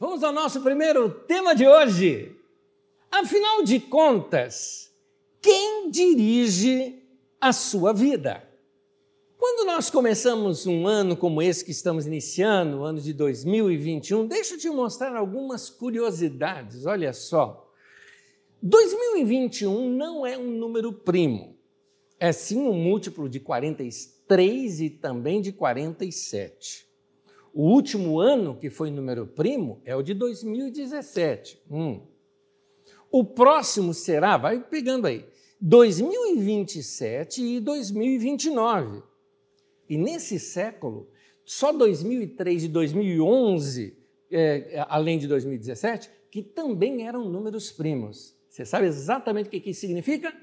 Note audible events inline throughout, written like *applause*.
Vamos ao nosso primeiro tema de hoje. Afinal de contas, quem dirige a sua vida? Quando nós começamos um ano como esse que estamos iniciando, o ano de 2021, deixa eu te mostrar algumas curiosidades. Olha só. 2021 não é um número primo, é sim um múltiplo de 43 e também de 47. O último ano que foi número primo é o de 2017. Hum. O próximo será, vai pegando aí, 2027 e 2029. E nesse século, só 2003 e 2011, é, além de 2017, que também eram números primos. Você sabe exatamente o que isso significa?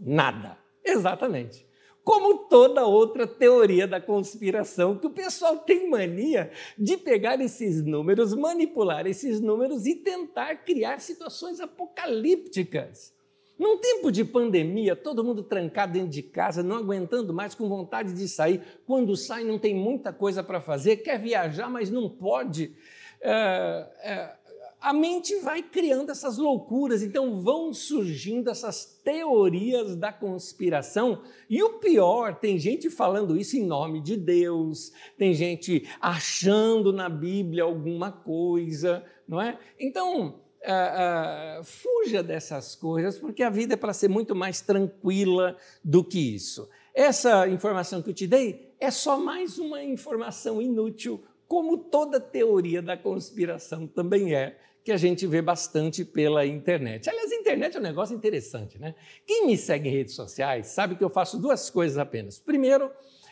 Nada. Exatamente como toda outra teoria da conspiração, que o pessoal tem mania de pegar esses números, manipular esses números e tentar criar situações apocalípticas. Num tempo de pandemia, todo mundo trancado dentro de casa, não aguentando mais, com vontade de sair. Quando sai, não tem muita coisa para fazer, quer viajar, mas não pode. É, a mente vai criando essas loucuras, então vão surgindo essas teorias da conspiração. E o pior, tem gente falando isso em nome de Deus, tem gente achando na Bíblia alguma coisa, não é? Então, uh, uh, fuja dessas coisas, porque a vida é para ser muito mais tranquila do que isso. Essa informação que eu te dei é só mais uma informação inútil, como toda teoria da conspiração também é que a gente vê bastante pela internet. Aliás, a internet é um negócio interessante, né? Quem me segue em redes sociais sabe que eu faço duas coisas apenas. Primeiro,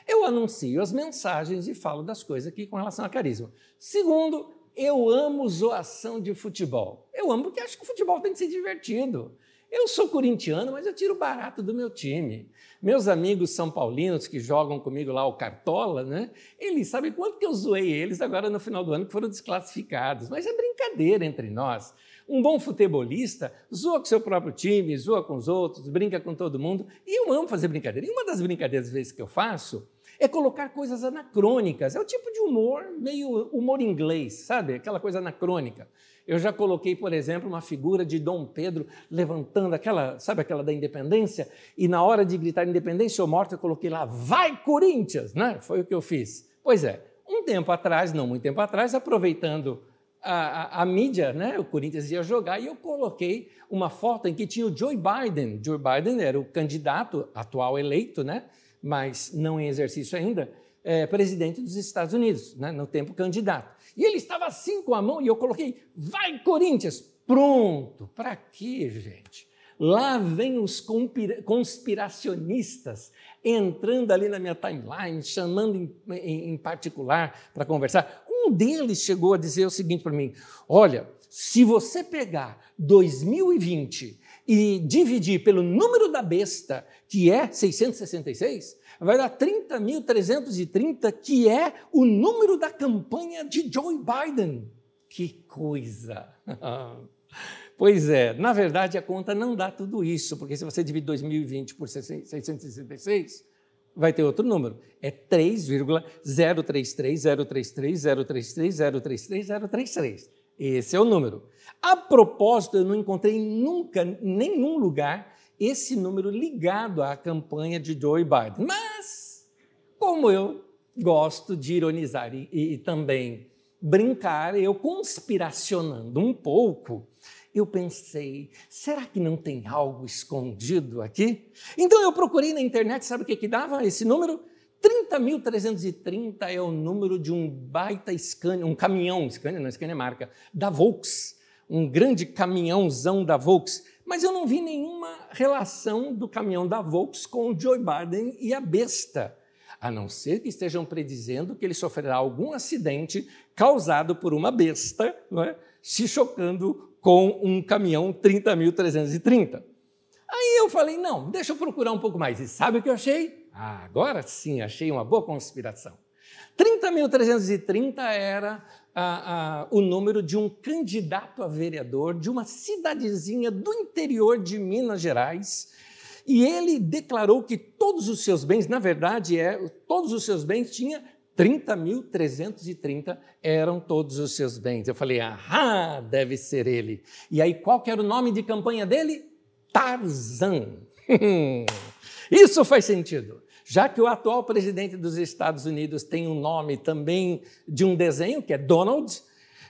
eu anuncio as mensagens e falo das coisas aqui com relação a carisma. Segundo, eu amo zoação de futebol. Eu amo porque acho que o futebol tem que ser divertido. Eu sou corintiano, mas eu tiro barato do meu time. Meus amigos são paulinos que jogam comigo lá o Cartola, né? Eles sabem quanto que eu zoei eles agora no final do ano que foram desclassificados. Mas é brincadeira entre nós. Um bom futebolista zoa com seu próprio time, zoa com os outros, brinca com todo mundo. E eu amo fazer brincadeira. E uma das brincadeiras vezes que eu faço é colocar coisas anacrônicas. É o tipo de humor, meio humor inglês, sabe? Aquela coisa anacrônica. Eu já coloquei, por exemplo, uma figura de Dom Pedro levantando aquela, sabe aquela da independência? E na hora de gritar independência ou morte, eu coloquei lá, vai Corinthians, né? Foi o que eu fiz. Pois é, um tempo atrás, não muito tempo atrás, aproveitando a, a, a, mídia, né? O Corinthians ia jogar e eu coloquei uma foto em que tinha o Joe Biden. Joe Biden era o candidato atual eleito, né? Mas não em exercício ainda, é, presidente dos Estados Unidos, né? no tempo candidato. E ele estava assim com a mão e eu coloquei, vai Corinthians! Pronto! Para quê, gente? Lá vem os conspiracionistas entrando ali na minha timeline, chamando em, em, em particular para conversar. Um deles chegou a dizer o seguinte para mim: Olha, se você pegar 2020 e dividir pelo número da besta, que é 666, vai dar 30.330, que é o número da campanha de Joe Biden. Que coisa! *laughs* Pois é, na verdade a conta não dá tudo isso, porque se você dividir 2020 por 666, vai ter outro número. É 3,033033033033 Esse é o número. A propósito, eu não encontrei nunca, em nenhum lugar, esse número ligado à campanha de Joe Biden. Mas, como eu gosto de ironizar e, e também brincar, eu conspiracionando um pouco, eu pensei, será que não tem algo escondido aqui? Então eu procurei na internet, sabe o que, que dava esse número? 30.330 é o número de um baita Scania, um caminhão, Scania não, Scania é marca, da Volks, um grande caminhãozão da Volks mas eu não vi nenhuma relação do caminhão da Volks com o Joe Biden e a besta, a não ser que estejam predizendo que ele sofrerá algum acidente causado por uma besta é? se chocando com um caminhão 30.330. Aí eu falei, não, deixa eu procurar um pouco mais. E sabe o que eu achei? Ah, agora sim, achei uma boa conspiração. 30.330 era a, a, o número de um candidato a vereador de uma cidadezinha do interior de Minas Gerais. E ele declarou que todos os seus bens, na verdade, é, todos os seus bens tinha 30.330 eram todos os seus bens. Eu falei, ah, deve ser ele. E aí, qual que era o nome de campanha dele? Tarzan. *laughs* Isso faz sentido. Já que o atual presidente dos Estados Unidos tem um nome também de um desenho, que é Donald,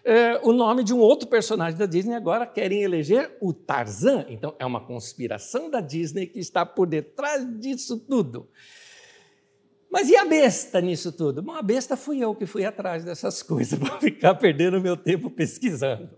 é, o nome de um outro personagem da Disney agora querem eleger o Tarzan. Então, é uma conspiração da Disney que está por detrás disso tudo. Mas e a besta nisso tudo? Bom, a besta fui eu que fui atrás dessas *laughs* coisas, para ficar perdendo meu tempo pesquisando.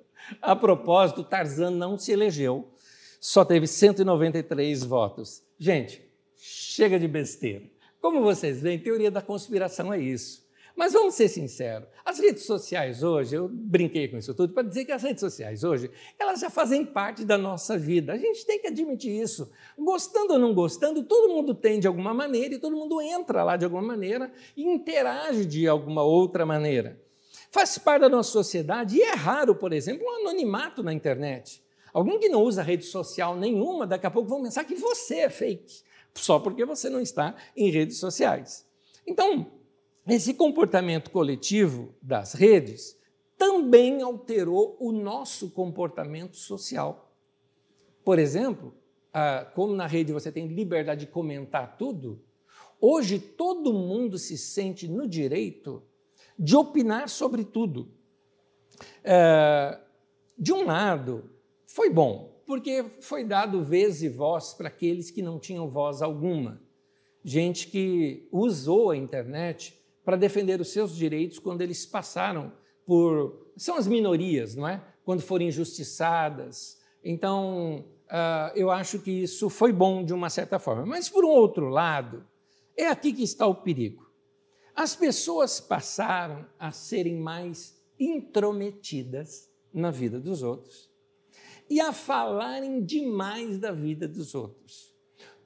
A propósito, Tarzan não se elegeu, só teve 193 votos. Gente, chega de besteira. Como vocês veem, teoria da conspiração é isso. Mas vamos ser sinceros, as redes sociais hoje, eu brinquei com isso tudo para dizer que as redes sociais hoje, elas já fazem parte da nossa vida. A gente tem que admitir isso. Gostando ou não gostando, todo mundo tem de alguma maneira e todo mundo entra lá de alguma maneira e interage de alguma outra maneira. Faz parte da nossa sociedade e é raro, por exemplo, um anonimato na internet. Alguém que não usa rede social nenhuma, daqui a pouco vão pensar que você é fake, só porque você não está em redes sociais. Então, esse comportamento coletivo das redes também alterou o nosso comportamento social. Por exemplo, como na rede você tem liberdade de comentar tudo, hoje todo mundo se sente no direito de opinar sobre tudo. É, de um lado, foi bom, porque foi dado vez e voz para aqueles que não tinham voz alguma. Gente que usou a internet para defender os seus direitos quando eles passaram por. São as minorias, não é? Quando foram injustiçadas. Então, uh, eu acho que isso foi bom de uma certa forma. Mas, por um outro lado, é aqui que está o perigo. As pessoas passaram a serem mais intrometidas na vida dos outros e a falarem demais da vida dos outros.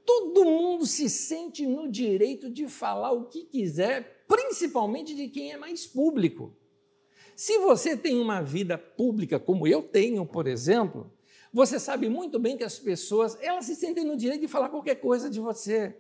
Todo mundo se sente no direito de falar o que quiser, principalmente de quem é mais público. Se você tem uma vida pública como eu tenho, por exemplo, você sabe muito bem que as pessoas elas se sentem no direito de falar qualquer coisa de você.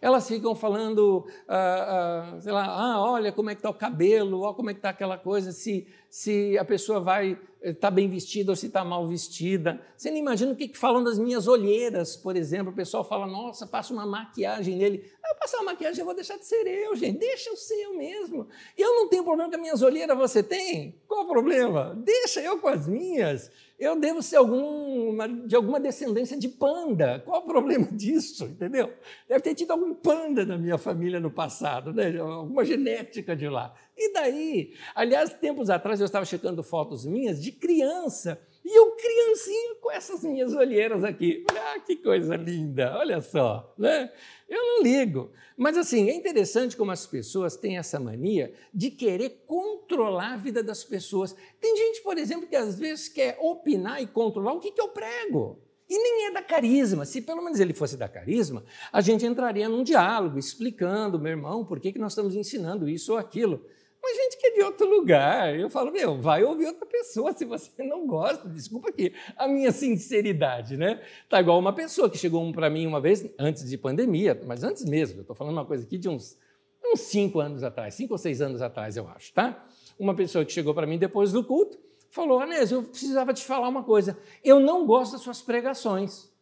Elas ficam falando, ah, ah, sei lá, ah, olha como é que está o cabelo, olha como é que está aquela coisa, se, se a pessoa vai está bem vestida ou se está mal vestida. Você não imagina o que, que falam das minhas olheiras, por exemplo. O pessoal fala, nossa, passa uma maquiagem nele. Ah, eu passar uma maquiagem, eu vou deixar de ser eu, gente. Deixa eu ser eu mesmo. Eu não tenho problema com as minhas olheiras, você tem? Qual o problema? Deixa eu com as minhas. Eu devo ser algum, de alguma descendência de panda. Qual o problema *laughs* disso, entendeu? Deve ter tido algum panda na minha família no passado, né? alguma genética de lá. E daí? Aliás, tempos atrás eu estava checando fotos minhas de criança. E eu, criancinha, com essas minhas olheiras aqui. Ah, que coisa linda, olha só, né? Eu não ligo. Mas, assim, é interessante como as pessoas têm essa mania de querer controlar a vida das pessoas. Tem gente, por exemplo, que às vezes quer opinar e controlar o que, que eu prego. E nem é da carisma. Se pelo menos ele fosse da carisma, a gente entraria num diálogo explicando, meu irmão, por que, que nós estamos ensinando isso ou aquilo. Mas gente que é de outro lugar. Eu falo, meu, vai ouvir outra pessoa se você *laughs* não gosta. Desculpa aqui a minha sinceridade, né? Tá igual uma pessoa que chegou para mim uma vez, antes de pandemia, mas antes mesmo, eu estou falando uma coisa aqui de uns, uns cinco anos atrás, cinco ou seis anos atrás, eu acho, tá? Uma pessoa que chegou para mim depois do culto, falou, Anésio, eu precisava te falar uma coisa. Eu não gosto das suas pregações.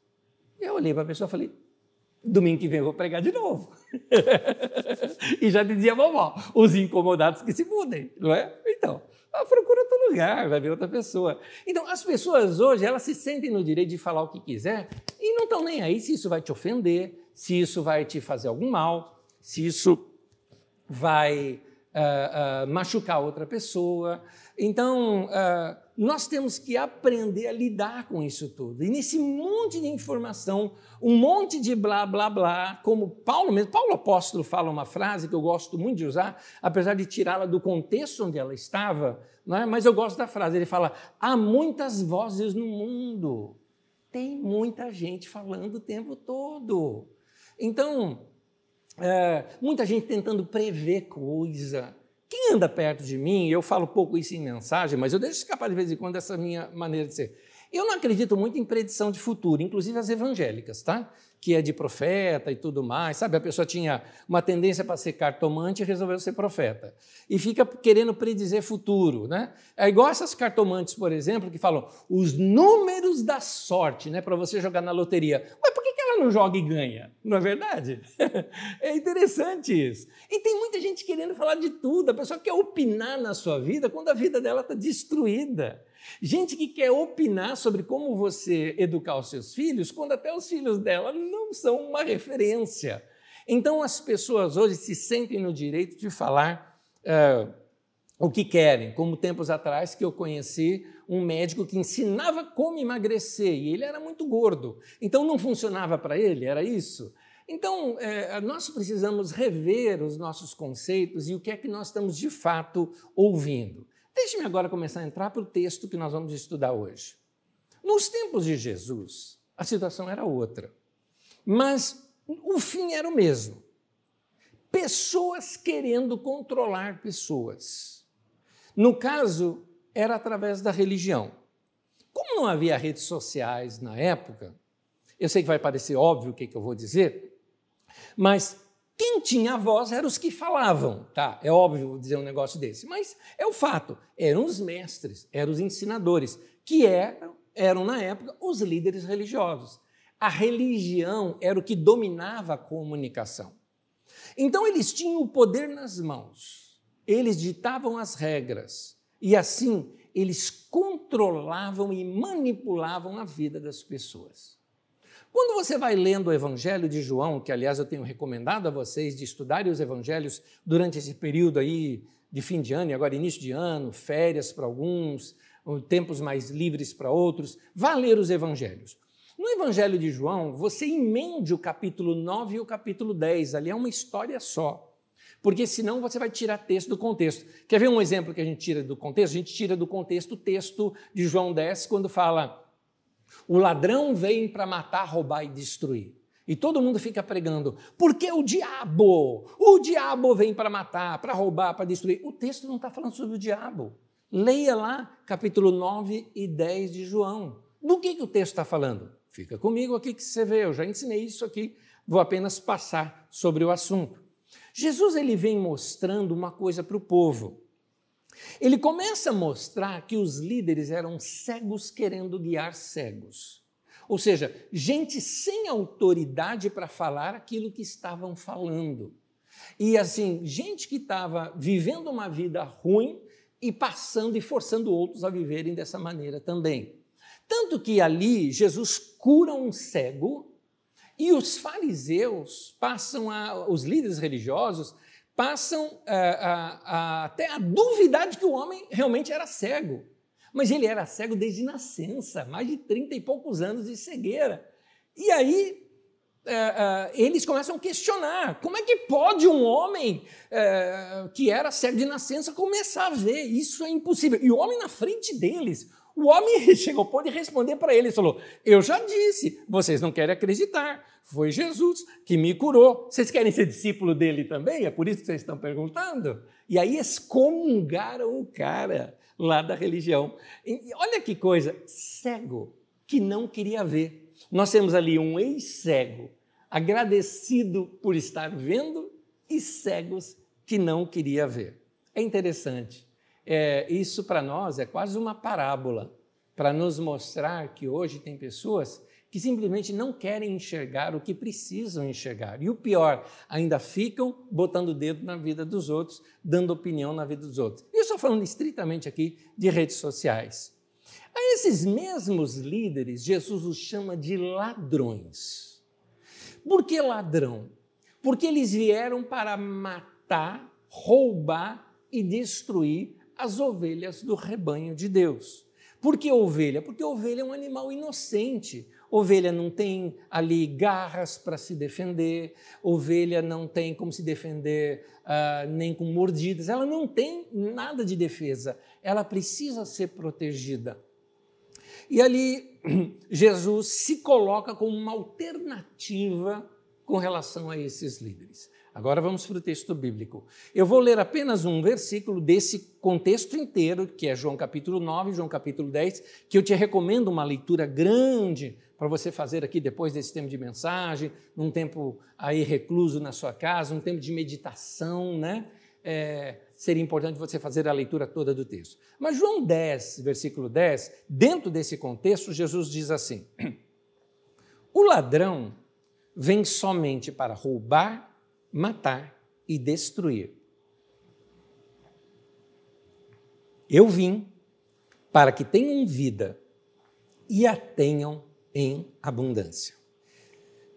Eu olhei para a pessoa e falei, domingo que vem eu vou pregar de novo. *laughs* e já dizia vovó, os incomodados que se mudem, não é? Então, procura outro lugar, vai ver outra pessoa. Então, as pessoas hoje, elas se sentem no direito de falar o que quiser e não estão nem aí se isso vai te ofender, se isso vai te fazer algum mal, se isso vai uh, uh, machucar outra pessoa. Então, uh, nós temos que aprender a lidar com isso tudo. E nesse monte de informação, um monte de blá, blá, blá, como Paulo mesmo, Paulo apóstolo fala uma frase que eu gosto muito de usar, apesar de tirá-la do contexto onde ela estava, não é? mas eu gosto da frase. Ele fala: há muitas vozes no mundo, tem muita gente falando o tempo todo. Então, é, muita gente tentando prever coisa, quem anda perto de mim, eu falo pouco isso em mensagem, mas eu deixo escapar de vez em quando essa minha maneira de ser. Eu não acredito muito em predição de futuro, inclusive as evangélicas, tá? Que é de profeta e tudo mais. Sabe, a pessoa tinha uma tendência para ser cartomante e resolveu ser profeta. E fica querendo predizer futuro, né? É igual essas cartomantes, por exemplo, que falam os números da sorte, né? Para você jogar na loteria. Mas por que não joga e ganha? Não é verdade? *laughs* é interessante isso. E tem muita gente querendo falar de tudo. A pessoa quer opinar na sua vida quando a vida dela está destruída. Gente que quer opinar sobre como você educar os seus filhos, quando até os filhos dela não são uma referência. Então, as pessoas hoje se sentem no direito de falar uh, o que querem, como tempos atrás que eu conheci um médico que ensinava como emagrecer e ele era muito gordo. Então, não funcionava para ele, era isso. Então, é, nós precisamos rever os nossos conceitos e o que é que nós estamos de fato ouvindo. Deixe-me agora começar a entrar para o texto que nós vamos estudar hoje. Nos tempos de Jesus, a situação era outra, mas o fim era o mesmo. Pessoas querendo controlar pessoas. No caso, era através da religião. Como não havia redes sociais na época, eu sei que vai parecer óbvio o que, que eu vou dizer, mas quem tinha voz eram os que falavam, tá? É óbvio dizer um negócio desse, mas é o fato. Eram os mestres, eram os ensinadores, que eram, eram na época os líderes religiosos. A religião era o que dominava a comunicação. Então eles tinham o poder nas mãos, eles ditavam as regras e assim eles controlavam e manipulavam a vida das pessoas. Quando você vai lendo o Evangelho de João, que aliás eu tenho recomendado a vocês de estudarem os evangelhos durante esse período aí de fim de ano e agora início de ano, férias para alguns, tempos mais livres para outros, vá ler os evangelhos. No Evangelho de João, você emende o capítulo 9 e o capítulo 10, ali é uma história só. Porque senão você vai tirar texto do contexto. Quer ver um exemplo que a gente tira do contexto? A gente tira do contexto o texto de João 10, quando fala o ladrão vem para matar, roubar e destruir. E todo mundo fica pregando, porque o diabo, o diabo vem para matar, para roubar, para destruir. O texto não está falando sobre o diabo. Leia lá capítulo 9 e 10 de João. Do que, que o texto está falando? Fica comigo aqui que você vê, eu já ensinei isso aqui, vou apenas passar sobre o assunto. Jesus ele vem mostrando uma coisa para o povo. Ele começa a mostrar que os líderes eram cegos querendo guiar cegos. Ou seja, gente sem autoridade para falar aquilo que estavam falando. E assim, gente que estava vivendo uma vida ruim e passando e forçando outros a viverem dessa maneira também. Tanto que ali Jesus cura um cego e os fariseus passam a, os líderes religiosos passam é, a, a, até a duvidar de que o homem realmente era cego. Mas ele era cego desde nascença, mais de 30 e poucos anos de cegueira. E aí é, é, eles começam a questionar: como é que pode um homem que era cego de nascença começar a ver? Isso é impossível. E o homem na frente deles, o homem *laughs* chegou, pode responder para eles, falou: Eu já disse, vocês não querem acreditar. Foi Jesus que me curou. Vocês querem ser discípulo dele também? É por isso que vocês estão perguntando? E aí excomungaram o cara lá da religião. E olha que coisa, cego que não queria ver. Nós temos ali um ex-cego, agradecido por estar vendo, e cegos que não queria ver. É interessante é, isso para nós é quase uma parábola para nos mostrar que hoje tem pessoas que simplesmente não querem enxergar o que precisam enxergar. E o pior, ainda ficam botando o dedo na vida dos outros, dando opinião na vida dos outros. E eu estou falando estritamente aqui de redes sociais. A esses mesmos líderes, Jesus os chama de ladrões. Por que ladrão? Porque eles vieram para matar, roubar e destruir as ovelhas do rebanho de Deus. Por que ovelha? Porque ovelha é um animal inocente. Ovelha não tem ali garras para se defender, ovelha não tem como se defender uh, nem com mordidas, ela não tem nada de defesa, ela precisa ser protegida. E ali *clears throat* Jesus se coloca como uma alternativa com relação a esses líderes. Agora vamos para o texto bíblico. Eu vou ler apenas um versículo desse contexto inteiro, que é João capítulo 9, João capítulo 10, que eu te recomendo uma leitura grande para você fazer aqui depois desse tempo de mensagem, num tempo aí recluso na sua casa, um tempo de meditação, né? É, seria importante você fazer a leitura toda do texto. Mas João 10, versículo 10, dentro desse contexto, Jesus diz assim: *clears throat* O ladrão vem somente para roubar, matar e destruir. Eu vim para que tenham vida e a tenham em abundância.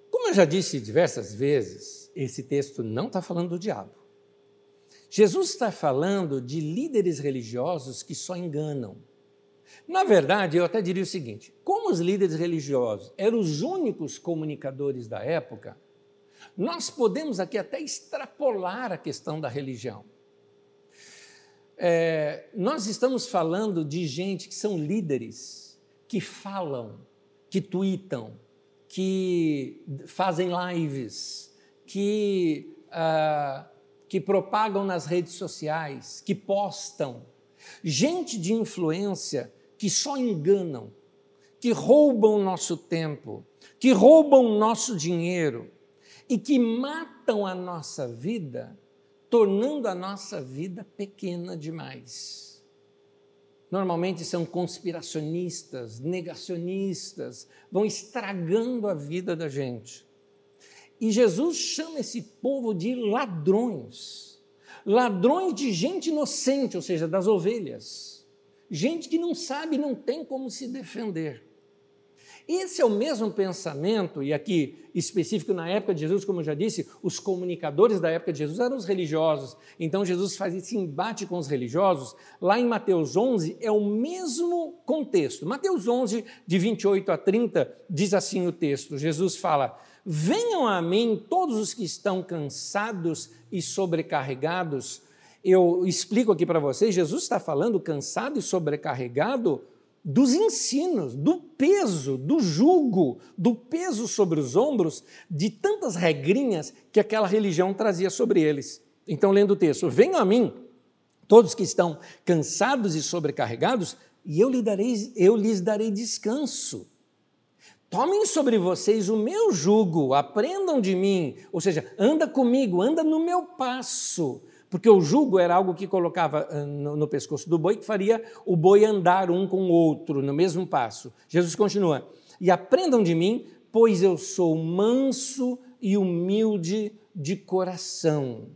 Como eu já disse diversas vezes, esse texto não está falando do diabo. Jesus está falando de líderes religiosos que só enganam. Na verdade, eu até diria o seguinte: como os líderes religiosos eram os únicos comunicadores da época, nós podemos aqui até extrapolar a questão da religião. É, nós estamos falando de gente que são líderes, que falam, que tweetam, que fazem lives, que ah, que propagam nas redes sociais, que postam, gente de influência que só enganam, que roubam nosso tempo, que roubam nosso dinheiro e que matam a nossa vida, tornando a nossa vida pequena demais. Normalmente são conspiracionistas, negacionistas, vão estragando a vida da gente. E Jesus chama esse povo de ladrões. Ladrões de gente inocente, ou seja, das ovelhas. Gente que não sabe, não tem como se defender. Esse é o mesmo pensamento, e aqui específico na época de Jesus, como eu já disse, os comunicadores da época de Jesus eram os religiosos. Então Jesus faz esse embate com os religiosos. Lá em Mateus 11 é o mesmo contexto. Mateus 11, de 28 a 30, diz assim o texto: Jesus fala: Venham a mim todos os que estão cansados e sobrecarregados. Eu explico aqui para vocês: Jesus está falando cansado e sobrecarregado dos ensinos, do peso, do jugo, do peso sobre os ombros, de tantas regrinhas que aquela religião trazia sobre eles. Então, lendo o texto: Venham a mim todos que estão cansados e sobrecarregados, e eu lhes darei, eu lhes darei descanso. Tomem sobre vocês o meu jugo, aprendam de mim, ou seja, anda comigo, anda no meu passo, porque o jugo era algo que colocava ah, no, no pescoço do boi, que faria o boi andar um com o outro no mesmo passo. Jesus continua: E aprendam de mim, pois eu sou manso e humilde de coração,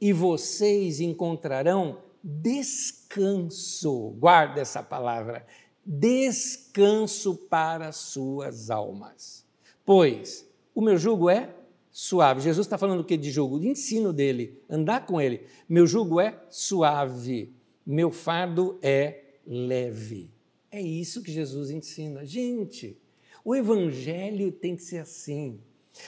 e vocês encontrarão descanso. Guarda essa palavra descanso para suas almas. Pois o meu jugo é suave. Jesus está falando o que de jugo? De ensino dele, andar com ele. Meu jugo é suave, meu fardo é leve. É isso que Jesus ensina. Gente, o evangelho tem que ser assim.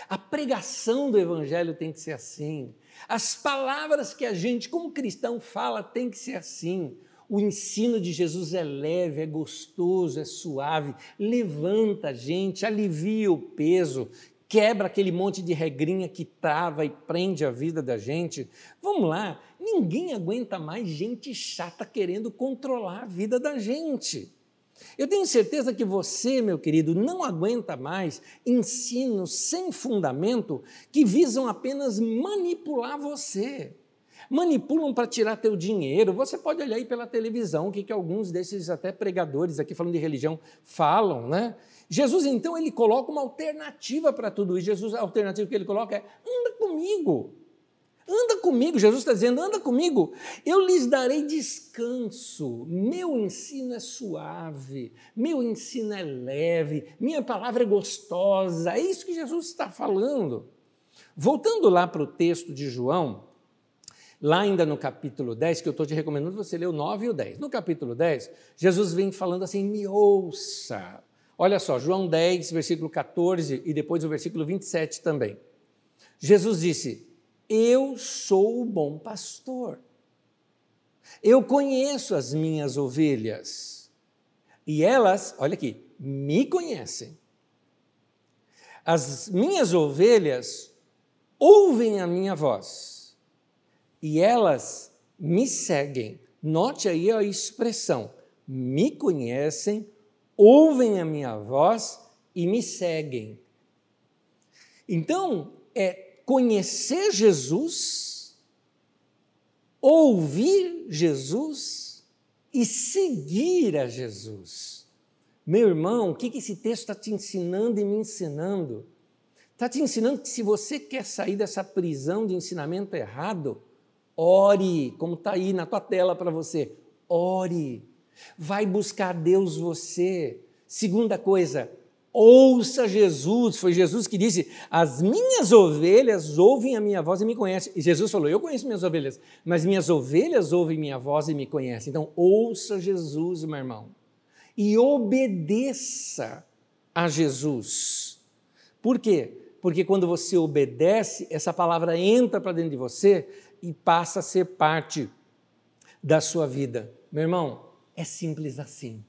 A pregação do evangelho tem que ser assim. As palavras que a gente, como cristão, fala tem que ser assim. O ensino de Jesus é leve, é gostoso, é suave, levanta a gente, alivia o peso, quebra aquele monte de regrinha que trava e prende a vida da gente. Vamos lá, ninguém aguenta mais gente chata querendo controlar a vida da gente. Eu tenho certeza que você, meu querido, não aguenta mais ensinos sem fundamento que visam apenas manipular você manipulam para tirar teu dinheiro. Você pode olhar aí pela televisão o que, que alguns desses até pregadores aqui falando de religião falam, né? Jesus então ele coloca uma alternativa para tudo isso. Jesus a alternativa que ele coloca é anda comigo. Anda comigo, Jesus está dizendo, anda comigo, eu lhes darei descanso. Meu ensino é suave, meu ensino é leve, minha palavra é gostosa. É isso que Jesus está falando. Voltando lá para o texto de João, Lá ainda no capítulo 10, que eu estou te recomendando você ler o 9 e o 10. No capítulo 10, Jesus vem falando assim: me ouça. Olha só, João 10, versículo 14 e depois o versículo 27 também. Jesus disse: Eu sou o bom pastor. Eu conheço as minhas ovelhas. E elas, olha aqui, me conhecem. As minhas ovelhas ouvem a minha voz e elas me seguem. Note aí a expressão: me conhecem, ouvem a minha voz e me seguem. Então, é conhecer Jesus, ouvir Jesus e seguir a Jesus. Meu irmão, o que esse texto está te ensinando e me ensinando? Está te ensinando que se você quer sair dessa prisão de ensinamento errado, ore, como está aí na tua tela para você, ore. Vai buscar Deus você. Segunda coisa, ouça Jesus. Foi Jesus que disse: As minhas ovelhas ouvem a minha voz e me conhecem. E Jesus falou: Eu conheço minhas ovelhas, mas minhas ovelhas ouvem minha voz e me conhecem. Então, ouça Jesus, meu irmão, e obedeça a Jesus. Por quê? Porque quando você obedece, essa palavra entra para dentro de você e passa a ser parte da sua vida. Meu irmão, é simples assim.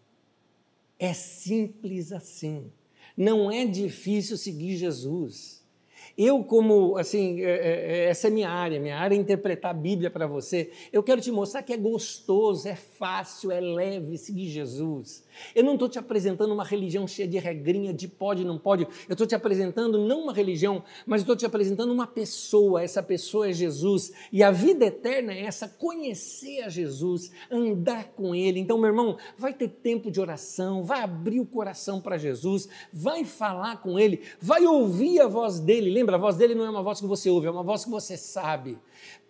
É simples assim. Não é difícil seguir Jesus. Eu, como, assim, é, é, é, essa é minha área, minha área é interpretar a Bíblia para você. Eu quero te mostrar que é gostoso, é fácil, é leve seguir Jesus. Eu não estou te apresentando uma religião cheia de regrinha, de pode, não pode. Eu estou te apresentando não uma religião, mas estou te apresentando uma pessoa. Essa pessoa é Jesus. E a vida eterna é essa: conhecer a Jesus, andar com Ele. Então, meu irmão, vai ter tempo de oração, vai abrir o coração para Jesus, vai falar com Ele, vai ouvir a voz dele. Lembra, a voz dele não é uma voz que você ouve, é uma voz que você sabe.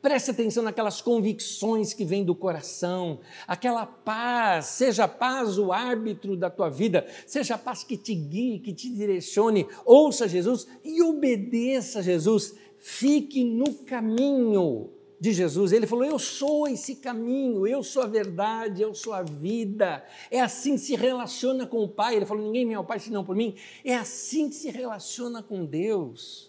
Preste atenção naquelas convicções que vêm do coração, aquela paz, seja a paz o árbitro da tua vida, seja a paz que te guie, que te direcione. Ouça Jesus e obedeça a Jesus. Fique no caminho de Jesus. Ele falou: Eu sou esse caminho, eu sou a verdade, eu sou a vida. É assim que se relaciona com o Pai. Ele falou: Ninguém vem ao Pai senão por mim. É assim que se relaciona com Deus.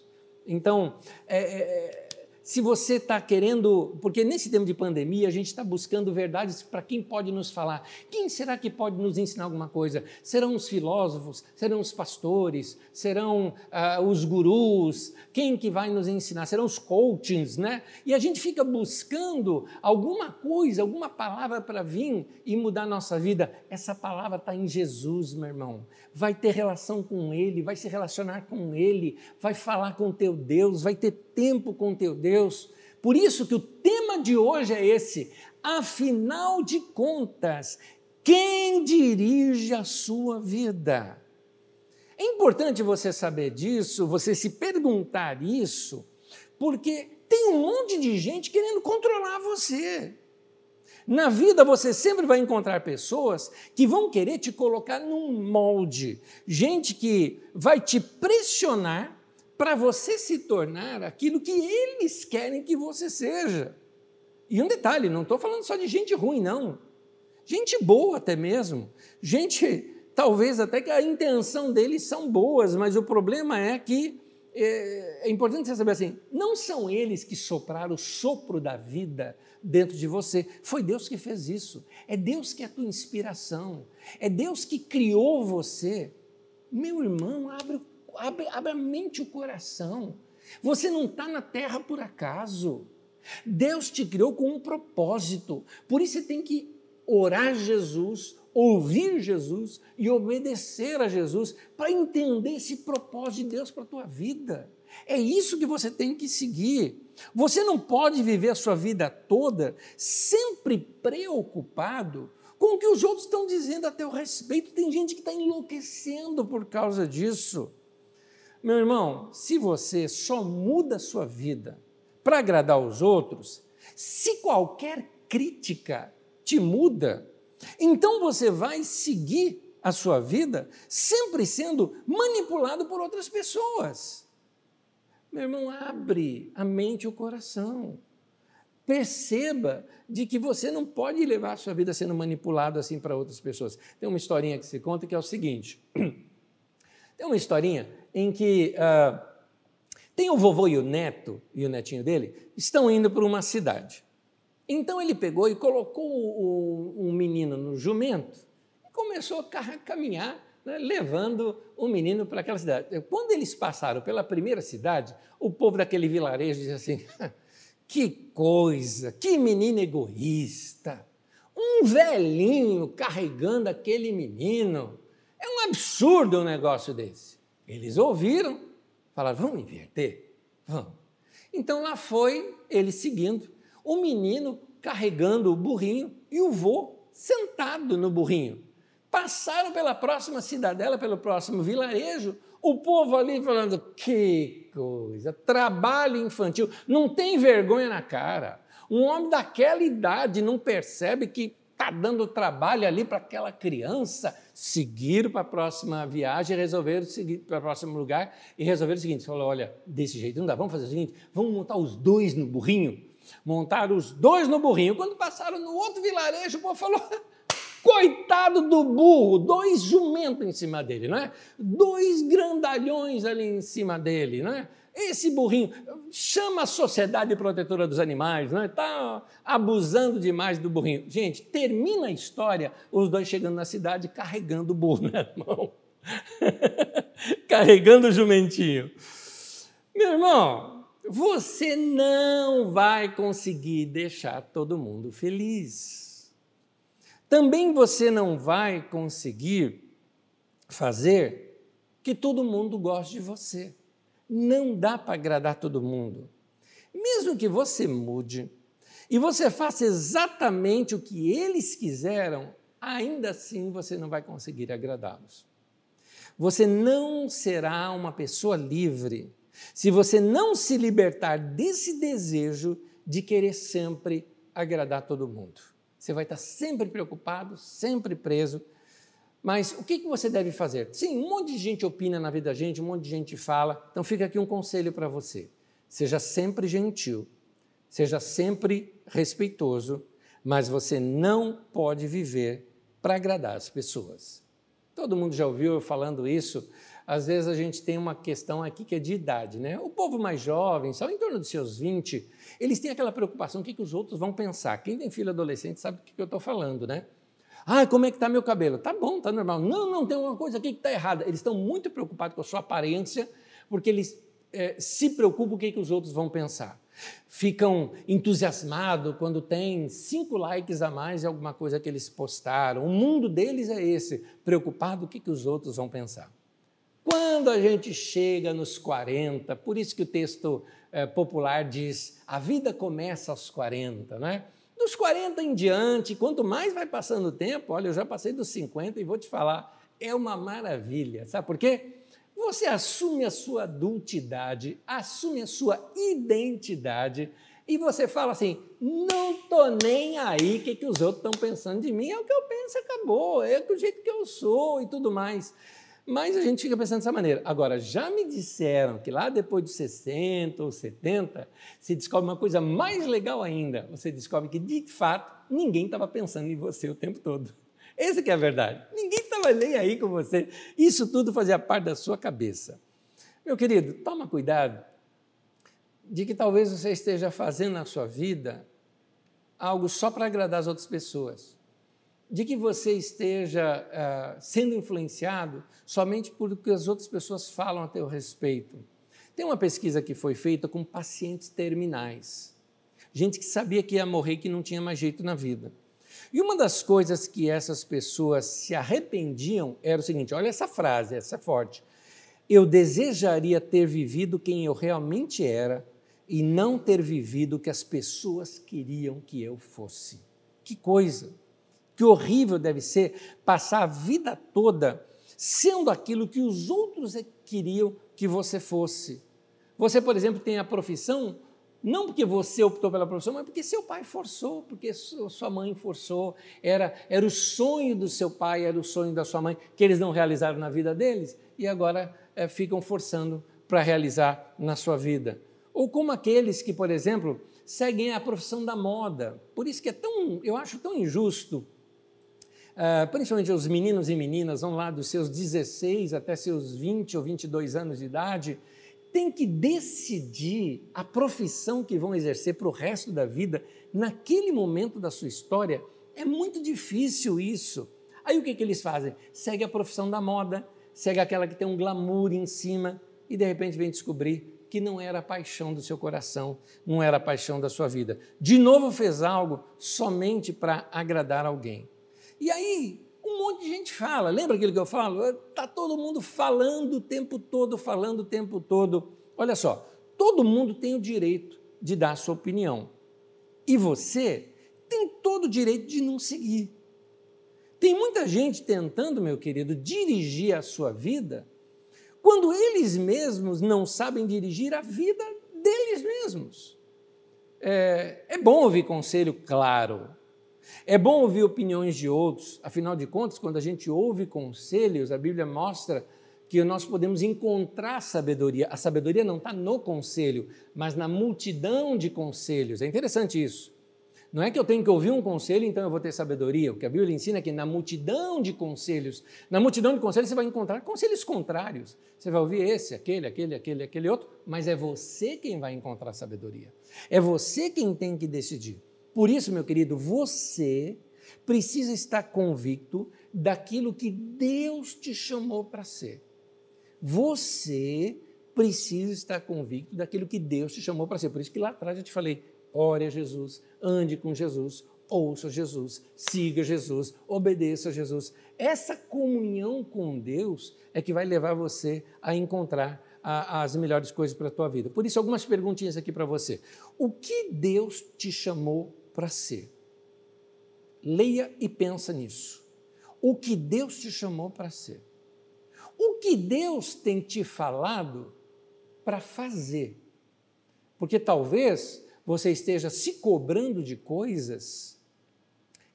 Então, é, é, se você está querendo, porque nesse tempo de pandemia a gente está buscando verdades para quem pode nos falar. Quem será que pode nos ensinar alguma coisa? Serão os filósofos? Serão os pastores? Serão ah, os gurus? Quem que vai nos ensinar? Serão os coachings, né? E a gente fica buscando alguma coisa, alguma palavra para vir e mudar a nossa vida. Essa palavra está em Jesus, meu irmão. Vai ter relação com Ele, vai se relacionar com Ele, vai falar com teu Deus, vai ter tempo com teu Deus. Por isso que o tema de hoje é esse. Afinal de contas, quem dirige a sua vida? É importante você saber disso, você se perguntar isso, porque tem um monte de gente querendo controlar você. Na vida você sempre vai encontrar pessoas que vão querer te colocar num molde, gente que vai te pressionar para você se tornar aquilo que eles querem que você seja. E um detalhe, não estou falando só de gente ruim, não. Gente boa até mesmo. Gente, talvez até que a intenção deles são boas, mas o problema é que é, é importante você saber assim: não são eles que sopraram o sopro da vida dentro de você. Foi Deus que fez isso. É Deus que é a tua inspiração. É Deus que criou você. Meu irmão, abre o abre, abre a mente e o coração. Você não está na terra por acaso. Deus te criou com um propósito. Por isso você tem que orar Jesus, ouvir Jesus e obedecer a Jesus para entender esse propósito de Deus para a tua vida. É isso que você tem que seguir. Você não pode viver a sua vida toda sempre preocupado com o que os outros estão dizendo a teu respeito. Tem gente que está enlouquecendo por causa disso. Meu irmão, se você só muda a sua vida para agradar os outros, se qualquer crítica te muda, então você vai seguir a sua vida sempre sendo manipulado por outras pessoas. Meu irmão, abre a mente e o coração. Perceba de que você não pode levar a sua vida sendo manipulado assim para outras pessoas. Tem uma historinha que se conta que é o seguinte: *clears throat* tem uma historinha em que uh, tem o vovô e o neto, e o netinho dele, estão indo para uma cidade. Então ele pegou e colocou o, menino no jumento e começou a caminhar né, levando o menino para aquela cidade. Quando eles passaram pela primeira cidade, o povo daquele vilarejo disse assim: *laughs* que coisa, que menino egoísta, um velhinho carregando aquele menino. É um absurdo um negócio desse. Eles ouviram, falaram: vamos inverter? Vamos. Então lá foi ele seguindo, o menino carregando o burrinho e o vô sentado no burrinho. Passaram pela próxima cidadela, pelo próximo vilarejo, o povo ali falando: que coisa, trabalho infantil, não tem vergonha na cara. Um homem daquela idade não percebe que está dando trabalho ali para aquela criança seguir para a próxima viagem, resolver seguir para o próximo lugar e resolver o seguinte: falou, olha, desse jeito não dá, vamos fazer o seguinte, vamos montar os dois no burrinho. Montaram os dois no burrinho. Quando passaram no outro vilarejo, o povo falou: *laughs* Coitado do burro, dois jumentos em cima dele, não é? Dois grandalhões ali em cima dele, não é? Esse burrinho chama a sociedade protetora dos animais, não é? Está abusando demais do burrinho. Gente, termina a história, os dois chegando na cidade carregando o burro *laughs* na mão. carregando o jumentinho. Meu irmão, você não vai conseguir deixar todo mundo feliz também você não vai conseguir fazer que todo mundo goste de você. Não dá para agradar todo mundo. Mesmo que você mude e você faça exatamente o que eles quiseram, ainda assim você não vai conseguir agradá-los. Você não será uma pessoa livre se você não se libertar desse desejo de querer sempre agradar todo mundo. Você vai estar sempre preocupado, sempre preso. Mas o que você deve fazer? Sim, um monte de gente opina na vida da gente, um monte de gente fala. Então fica aqui um conselho para você. Seja sempre gentil, seja sempre respeitoso, mas você não pode viver para agradar as pessoas. Todo mundo já ouviu eu falando isso. Às vezes a gente tem uma questão aqui que é de idade, né? O povo mais jovem, só em torno dos seus 20, eles têm aquela preocupação: o que, que os outros vão pensar? Quem tem filho adolescente sabe do que, que eu estou falando, né? Ah, como é que está meu cabelo? Tá bom, tá normal. Não, não, tem uma coisa aqui que está errada. Eles estão muito preocupados com a sua aparência, porque eles é, se preocupam com o que, que os outros vão pensar. Ficam entusiasmados quando tem cinco likes a mais em alguma coisa que eles postaram. O mundo deles é esse, preocupado com o que, que os outros vão pensar. Quando a gente chega nos 40, por isso que o texto é, popular diz: a vida começa aos 40, né? Dos 40 em diante, quanto mais vai passando o tempo, olha, eu já passei dos 50 e vou te falar, é uma maravilha. Sabe por quê? Você assume a sua adultidade, assume a sua identidade e você fala assim: não tô nem aí o que, que os outros estão pensando de mim, é o que eu penso, acabou, é do jeito que eu sou e tudo mais. Mas a gente fica pensando dessa maneira. Agora, já me disseram que lá depois de 60 ou 70, se descobre uma coisa mais legal ainda. Você descobre que, de fato, ninguém estava pensando em você o tempo todo. Essa que é a verdade. Ninguém estava nem aí com você. Isso tudo fazia parte da sua cabeça. Meu querido, toma cuidado de que talvez você esteja fazendo na sua vida algo só para agradar as outras pessoas de que você esteja uh, sendo influenciado somente por que as outras pessoas falam a teu respeito. Tem uma pesquisa que foi feita com pacientes terminais, gente que sabia que ia morrer e que não tinha mais jeito na vida. E uma das coisas que essas pessoas se arrependiam era o seguinte: olha essa frase, essa é forte. Eu desejaria ter vivido quem eu realmente era e não ter vivido o que as pessoas queriam que eu fosse. Que coisa! Que horrível deve ser passar a vida toda sendo aquilo que os outros é queriam que você fosse. Você, por exemplo, tem a profissão não porque você optou pela profissão, mas porque seu pai forçou, porque sua mãe forçou. Era, era o sonho do seu pai, era o sonho da sua mãe, que eles não realizaram na vida deles e agora é, ficam forçando para realizar na sua vida. Ou como aqueles que, por exemplo, seguem a profissão da moda. Por isso que é tão, eu acho tão injusto Uh, principalmente os meninos e meninas, vão lá dos seus 16 até seus 20 ou 22 anos de idade, tem que decidir a profissão que vão exercer para o resto da vida, naquele momento da sua história. É muito difícil isso. Aí o que, que eles fazem? Segue a profissão da moda, segue aquela que tem um glamour em cima e de repente vem descobrir que não era a paixão do seu coração, não era a paixão da sua vida. De novo fez algo somente para agradar alguém. E aí, um monte de gente fala, lembra aquilo que eu falo? Está todo mundo falando o tempo todo, falando o tempo todo. Olha só, todo mundo tem o direito de dar a sua opinião. E você tem todo o direito de não seguir. Tem muita gente tentando, meu querido, dirigir a sua vida quando eles mesmos não sabem dirigir a vida deles mesmos. É, é bom ouvir conselho claro, é bom ouvir opiniões de outros, afinal de contas, quando a gente ouve conselhos, a Bíblia mostra que nós podemos encontrar sabedoria. A sabedoria não está no conselho, mas na multidão de conselhos. É interessante isso. Não é que eu tenho que ouvir um conselho, então eu vou ter sabedoria. O que a Bíblia ensina é que na multidão de conselhos, na multidão de conselhos você vai encontrar conselhos contrários. Você vai ouvir esse, aquele, aquele, aquele, aquele outro, mas é você quem vai encontrar sabedoria. É você quem tem que decidir. Por isso, meu querido, você precisa estar convicto daquilo que Deus te chamou para ser. Você precisa estar convicto daquilo que Deus te chamou para ser. Por isso que lá atrás eu te falei, ore a Jesus, ande com Jesus, ouça Jesus, siga Jesus, obedeça a Jesus. Essa comunhão com Deus é que vai levar você a encontrar a, as melhores coisas para a tua vida. Por isso, algumas perguntinhas aqui para você. O que Deus te chamou para ser? Leia e pensa nisso. O que Deus te chamou para ser? O que Deus tem te falado para fazer? Porque talvez você esteja se cobrando de coisas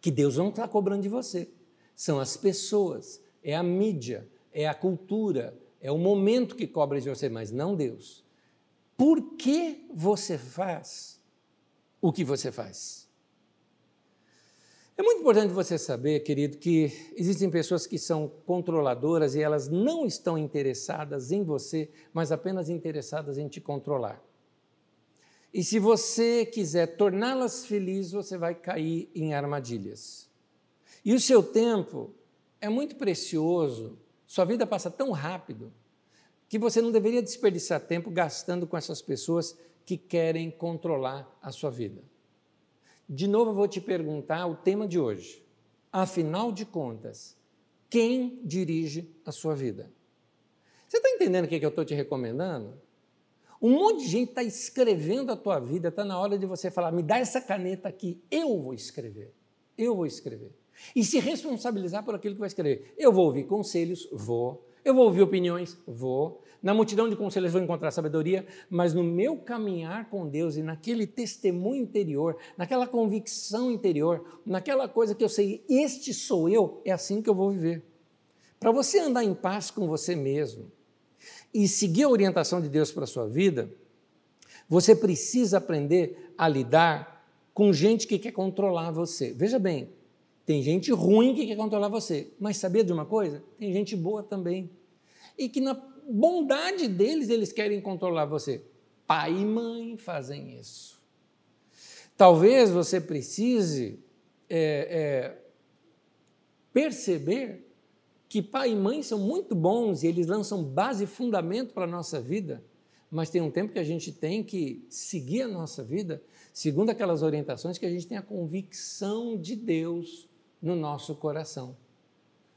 que Deus não está cobrando de você. São as pessoas, é a mídia, é a cultura, é o momento que cobra de você, mas não Deus. Por que você faz o que você faz? É muito importante você saber, querido, que existem pessoas que são controladoras e elas não estão interessadas em você, mas apenas interessadas em te controlar. E se você quiser torná-las felizes, você vai cair em armadilhas. E o seu tempo é muito precioso, sua vida passa tão rápido, que você não deveria desperdiçar tempo gastando com essas pessoas que querem controlar a sua vida. De novo, eu vou te perguntar o tema de hoje. Afinal de contas, quem dirige a sua vida? Você está entendendo o que eu estou te recomendando? Um monte de gente está escrevendo a tua vida, está na hora de você falar: me dá essa caneta aqui, eu vou escrever. Eu vou escrever. E se responsabilizar por aquilo que vai escrever. Eu vou ouvir conselhos, vou. Eu vou ouvir opiniões, vou. Na multidão de conselhos vou encontrar sabedoria, mas no meu caminhar com Deus e naquele testemunho interior, naquela convicção interior, naquela coisa que eu sei, este sou eu, é assim que eu vou viver. Para você andar em paz com você mesmo, e seguir a orientação de Deus para a sua vida, você precisa aprender a lidar com gente que quer controlar você. Veja bem, tem gente ruim que quer controlar você, mas sabia de uma coisa? Tem gente boa também. E que na bondade deles, eles querem controlar você. Pai e mãe fazem isso. Talvez você precise é, é, perceber que pai e mãe são muito bons e eles lançam base e fundamento para a nossa vida, mas tem um tempo que a gente tem que seguir a nossa vida segundo aquelas orientações que a gente tem a convicção de Deus no nosso coração.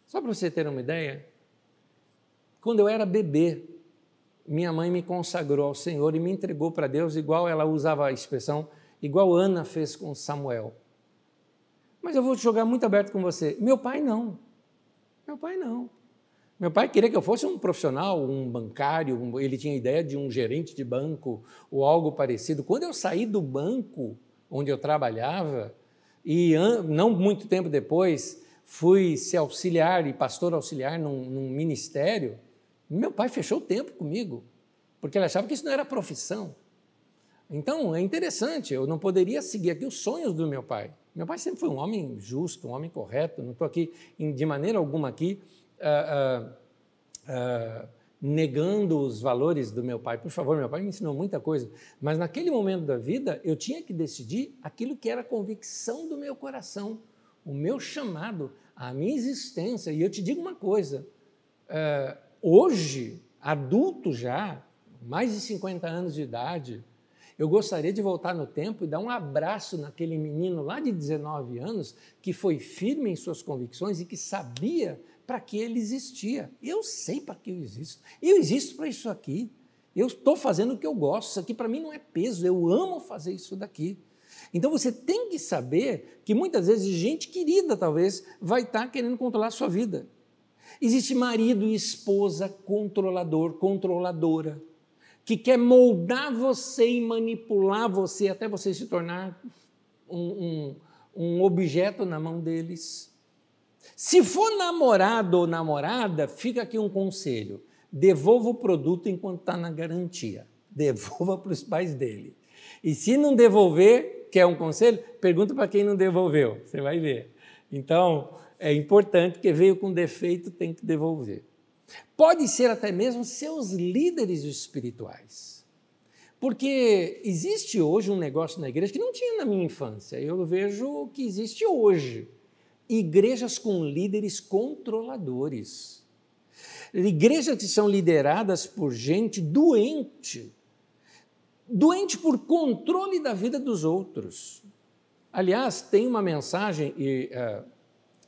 Só para você ter uma ideia, quando eu era bebê, minha mãe me consagrou ao Senhor e me entregou para Deus, igual ela usava a expressão, igual Ana fez com Samuel. Mas eu vou jogar muito aberto com você. Meu pai não. Meu pai não. Meu pai queria que eu fosse um profissional, um bancário, ele tinha ideia de um gerente de banco ou algo parecido. Quando eu saí do banco onde eu trabalhava, e não muito tempo depois fui ser auxiliar e pastor auxiliar num, num ministério, meu pai fechou o tempo comigo, porque ele achava que isso não era profissão. Então é interessante, eu não poderia seguir aqui os sonhos do meu pai. Meu pai sempre foi um homem justo, um homem correto. Não estou aqui de maneira alguma aqui uh, uh, uh, negando os valores do meu pai. Por favor, meu pai me ensinou muita coisa, mas naquele momento da vida eu tinha que decidir aquilo que era a convicção do meu coração, o meu chamado, a minha existência. E eu te digo uma coisa: hoje, adulto já, mais de 50 anos de idade, eu gostaria de voltar no tempo e dar um abraço naquele menino lá de 19 anos que foi firme em suas convicções e que sabia para que ele existia. Eu sei para que eu existo. Eu existo para isso aqui. Eu estou fazendo o que eu gosto. Isso aqui para mim não é peso. Eu amo fazer isso daqui. Então você tem que saber que muitas vezes gente querida, talvez, vai estar querendo controlar a sua vida. Existe marido e esposa controlador, controladora, que quer moldar você e manipular você até você se tornar um, um, um objeto na mão deles. Se for namorado ou namorada, fica aqui um conselho: devolva o produto enquanto está na garantia. Devolva *laughs* para os pais dele. E se não devolver, quer um conselho? Pergunta para quem não devolveu, você vai ver. Então, é importante que veio com defeito, tem que devolver. Pode ser até mesmo seus líderes espirituais. Porque existe hoje um negócio na igreja que não tinha na minha infância, eu vejo que existe hoje. Igrejas com líderes controladores. Igrejas que são lideradas por gente doente, doente por controle da vida dos outros. Aliás, tem uma mensagem, e uh,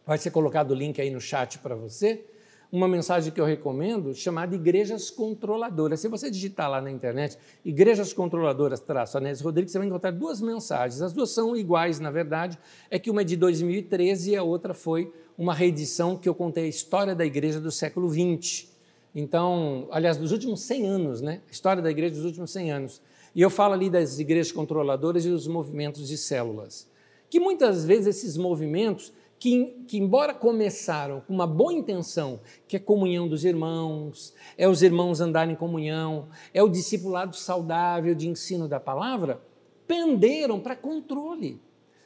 vai ser colocado o link aí no chat para você, uma mensagem que eu recomendo chamada Igrejas Controladoras. Se você digitar lá na internet, Igrejas Controladoras, traço Anésio Rodrigues, você vai encontrar duas mensagens. As duas são iguais, na verdade, é que uma é de 2013 e a outra foi uma reedição que eu contei a história da igreja do século XX. Então, aliás, dos últimos 100 anos, né? A história da igreja dos últimos 100 anos. E eu falo ali das igrejas controladoras e dos movimentos de células. Que muitas vezes esses movimentos, que, que, embora começaram com uma boa intenção, que é comunhão dos irmãos, é os irmãos andarem em comunhão, é o discipulado saudável de ensino da palavra, penderam para controle.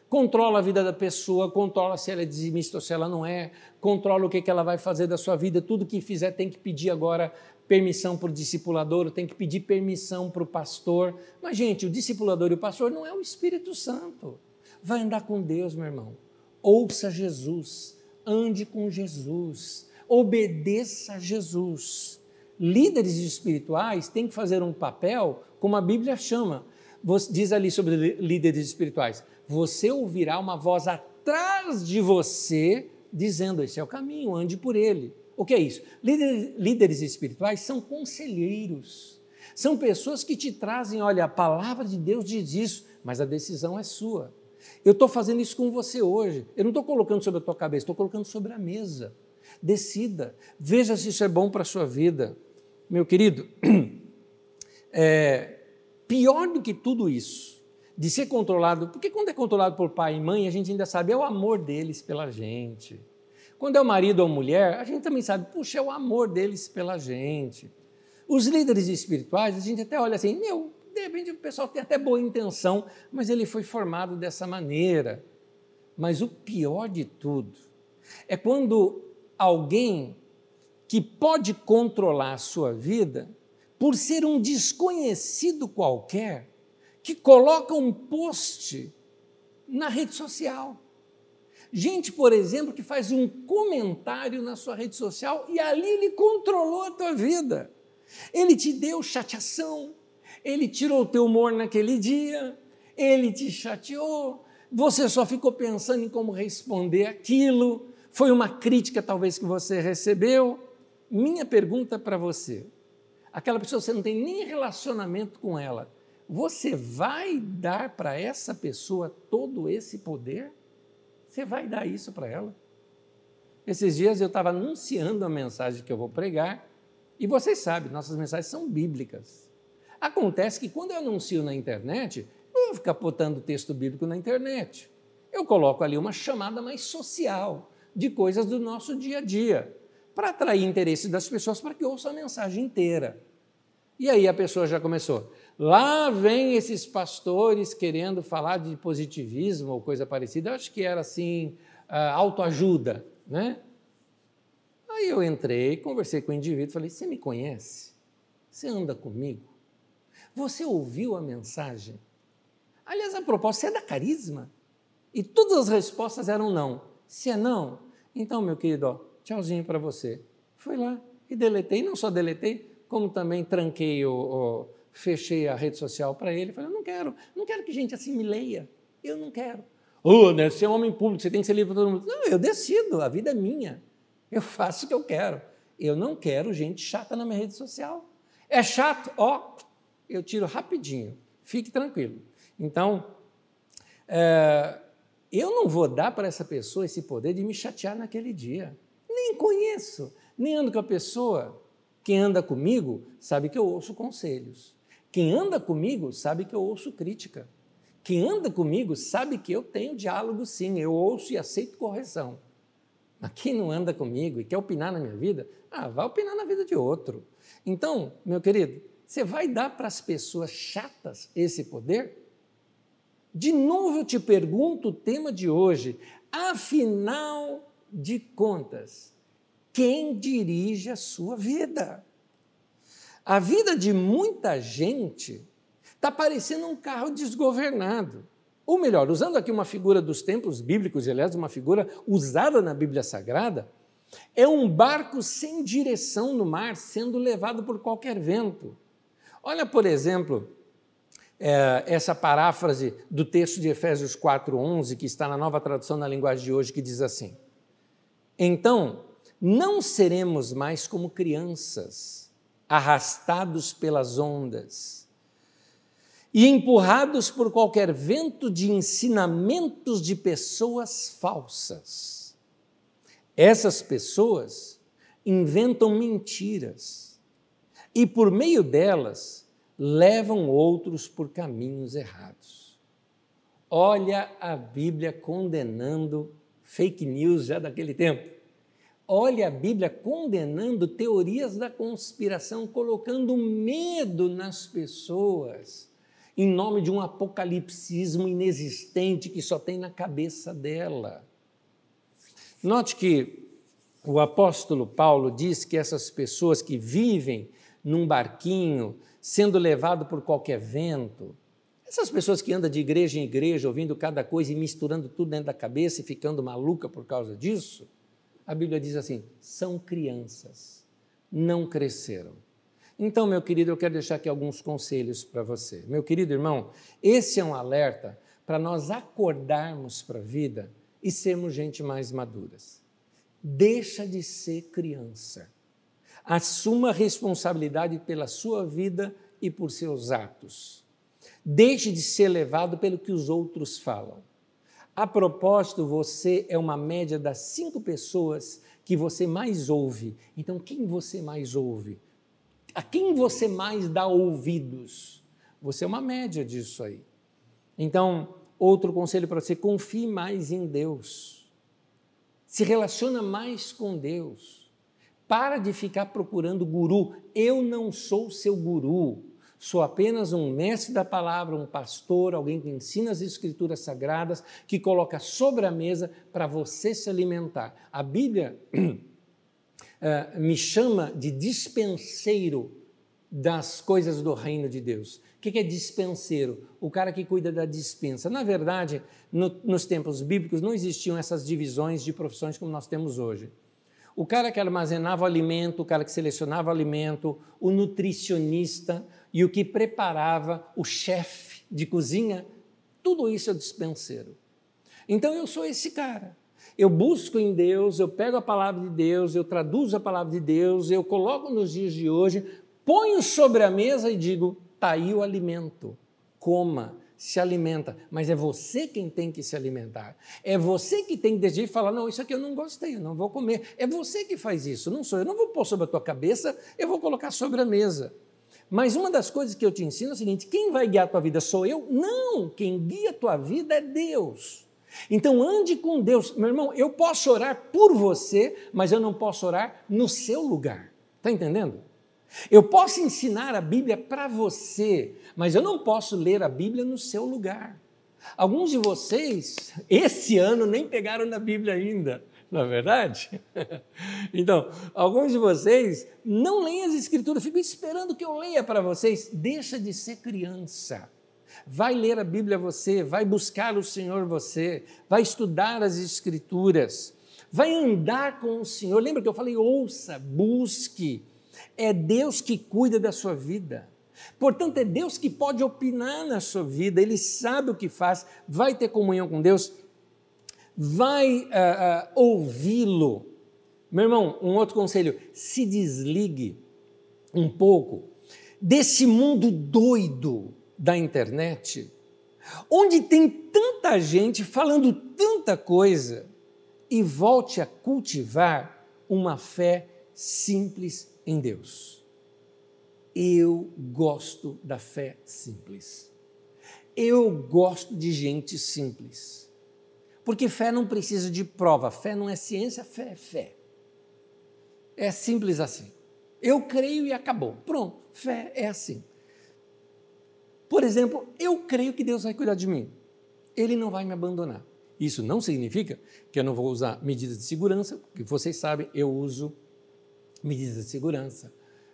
Controla a vida da pessoa, controla se ela é dizimista ou se ela não é, controla o que, que ela vai fazer da sua vida, tudo que fizer tem que pedir agora permissão para o discipulador, tem que pedir permissão para o pastor. Mas, gente, o discipulador e o pastor não é o Espírito Santo. Vai andar com Deus, meu irmão. Ouça Jesus, ande com Jesus, obedeça a Jesus. Líderes espirituais têm que fazer um papel, como a Bíblia chama, diz ali sobre líderes espirituais: você ouvirá uma voz atrás de você dizendo: esse é o caminho, ande por ele. O que é isso? Líderes, espirituais são conselheiros, são pessoas que te trazem: olha, a palavra de Deus diz isso, mas a decisão é sua. Eu estou fazendo isso com você hoje. Eu não estou colocando sobre a tua cabeça, estou colocando sobre a mesa. Decida, veja se isso é bom para a sua vida. Meu querido, *clears throat* é, pior do que tudo isso, de ser controlado, porque quando é controlado por pai e mãe, a gente ainda sabe, é o amor deles pela gente. Quando é o marido ou mulher, a gente também sabe, puxa, é o amor deles pela gente. Os líderes espirituais, a gente até olha assim, meu, de repente o pessoal tem até boa intenção, mas ele foi formado dessa maneira. Mas o pior de tudo é quando alguém que pode controlar a sua vida, por ser um desconhecido qualquer, que coloca um post na rede social. Gente, por exemplo, que faz um comentário na sua rede social e ali ele controlou a tua vida. Ele te deu chateação, ele tirou o teu humor naquele dia, ele te chateou, você só ficou pensando em como responder aquilo, foi uma crítica talvez que você recebeu. Minha pergunta para você: aquela pessoa você não tem nem relacionamento com ela, você vai dar para essa pessoa todo esse poder? Você vai dar isso para ela? Esses dias eu estava anunciando a mensagem que eu vou pregar, e vocês sabem, nossas mensagens são bíblicas. Acontece que quando eu anuncio na internet, não vou ficar botando texto bíblico na internet. Eu coloco ali uma chamada mais social, de coisas do nosso dia a dia, para atrair interesse das pessoas para que ouçam a mensagem inteira. E aí a pessoa já começou. Lá vem esses pastores querendo falar de positivismo ou coisa parecida. Eu acho que era assim, autoajuda, né? Aí eu entrei, conversei com o indivíduo, falei: Você me conhece? Você anda comigo? Você ouviu a mensagem? Aliás, a proposta, é da carisma? E todas as respostas eram não. Se é não, Então, meu querido, ó, tchauzinho para você. Fui lá e deletei, não só deletei, como também tranquei, o, o fechei a rede social para ele. Falei, eu não quero, não quero que gente assim me leia. Eu não quero. Oh, né, você é um homem público, você tem que ser livre para todo mundo. Não, eu decido, a vida é minha. Eu faço o que eu quero. Eu não quero gente chata na minha rede social. É chato? Ó, eu tiro rapidinho. Fique tranquilo. Então, é, eu não vou dar para essa pessoa esse poder de me chatear naquele dia. Nem conheço, nem ando com a pessoa. Quem anda comigo sabe que eu ouço conselhos. Quem anda comigo sabe que eu ouço crítica. Quem anda comigo sabe que eu tenho diálogo sim, eu ouço e aceito correção. Mas quem não anda comigo e quer opinar na minha vida, ah, vai opinar na vida de outro. Então, meu querido, você vai dar para as pessoas chatas esse poder? De novo eu te pergunto o tema de hoje. Afinal de contas, quem dirige a sua vida? A vida de muita gente está parecendo um carro desgovernado. Ou melhor, usando aqui uma figura dos tempos bíblicos, aliás, uma figura usada na Bíblia Sagrada, é um barco sem direção no mar, sendo levado por qualquer vento. Olha, por exemplo, é, essa paráfrase do texto de Efésios 4,11, que está na nova tradução na linguagem de hoje, que diz assim: Então, não seremos mais como crianças, arrastados pelas ondas e empurrados por qualquer vento de ensinamentos de pessoas falsas. Essas pessoas inventam mentiras e, por meio delas, levam outros por caminhos errados. Olha a Bíblia condenando fake news já daquele tempo. Olha a Bíblia condenando teorias da conspiração, colocando medo nas pessoas em nome de um apocalipsismo inexistente que só tem na cabeça dela. Note que o apóstolo Paulo diz que essas pessoas que vivem num barquinho, sendo levado por qualquer vento, essas pessoas que andam de igreja em igreja, ouvindo cada coisa e misturando tudo dentro da cabeça e ficando maluca por causa disso, a Bíblia diz assim: são crianças, não cresceram. Então, meu querido, eu quero deixar aqui alguns conselhos para você. Meu querido irmão, esse é um alerta para nós acordarmos para a vida e sermos gente mais maduras. Deixa de ser criança. Assuma responsabilidade pela sua vida e por seus atos. Deixe de ser levado pelo que os outros falam. A propósito, você é uma média das cinco pessoas que você mais ouve. Então, quem você mais ouve? A quem você mais dá ouvidos? Você é uma média disso aí. Então, outro conselho para você: confie mais em Deus. Se relaciona mais com Deus. Para de ficar procurando guru. Eu não sou seu guru. Sou apenas um mestre da palavra, um pastor, alguém que ensina as escrituras sagradas, que coloca sobre a mesa para você se alimentar. A Bíblia uh, *clears throat* me chama de dispenseiro das coisas do reino de Deus. O que é dispenseiro? O cara que cuida da dispensa. Na verdade, no, nos tempos bíblicos não existiam essas divisões de profissões como nós temos hoje. O cara que armazenava alimento, o cara que selecionava alimento, o nutricionista e o que preparava, o chefe de cozinha, tudo isso é dispenseiro. Então eu sou esse cara. Eu busco em Deus, eu pego a palavra de Deus, eu traduzo a palavra de Deus, eu coloco nos dias de hoje, ponho sobre a mesa e digo: está aí o alimento, coma, se alimenta. Mas é você quem tem que se alimentar. É você que tem que decidir falar: não, isso aqui eu não gostei, eu não vou comer. É você que faz isso, não sou eu. Não vou pôr sobre a tua cabeça, eu vou colocar sobre a mesa. Mas uma das coisas que eu te ensino é o seguinte: quem vai guiar a tua vida sou eu? Não, quem guia a tua vida é Deus. Então ande com Deus. Meu irmão, eu posso orar por você, mas eu não posso orar no seu lugar. Está entendendo? Eu posso ensinar a Bíblia para você, mas eu não posso ler a Bíblia no seu lugar. Alguns de vocês, esse ano, nem pegaram na Bíblia ainda, não é verdade? *laughs* Então, alguns de vocês não leem as Escrituras, ficam esperando que eu leia para vocês. Deixa de ser criança. Vai ler a Bíblia você, vai buscar o Senhor você, vai estudar as Escrituras. vai andar com o Senhor. Lembra que eu falei, ouça, busque. É Deus que cuida da sua vida. Portanto, é Deus que pode opinar na sua vida, Ele sabe o que faz, vai ter comunhão com Deus, vai uh, uh, ouvi-lo. Meu irmão, um outro conselho: se desligue um pouco desse mundo doido da internet, onde tem tanta gente falando tanta coisa, e volte a cultivar uma fé simples em Deus. Eu gosto da fé simples. Eu gosto de gente simples. Porque fé não precisa de prova, fé não é ciência, fé é fé. É simples assim. Eu creio e acabou. Pronto, fé é assim. Por exemplo, eu creio que Deus vai cuidar de mim. Ele não vai me abandonar. Isso não significa que eu não vou usar medidas de segurança, porque vocês sabem, eu uso medidas de segurança.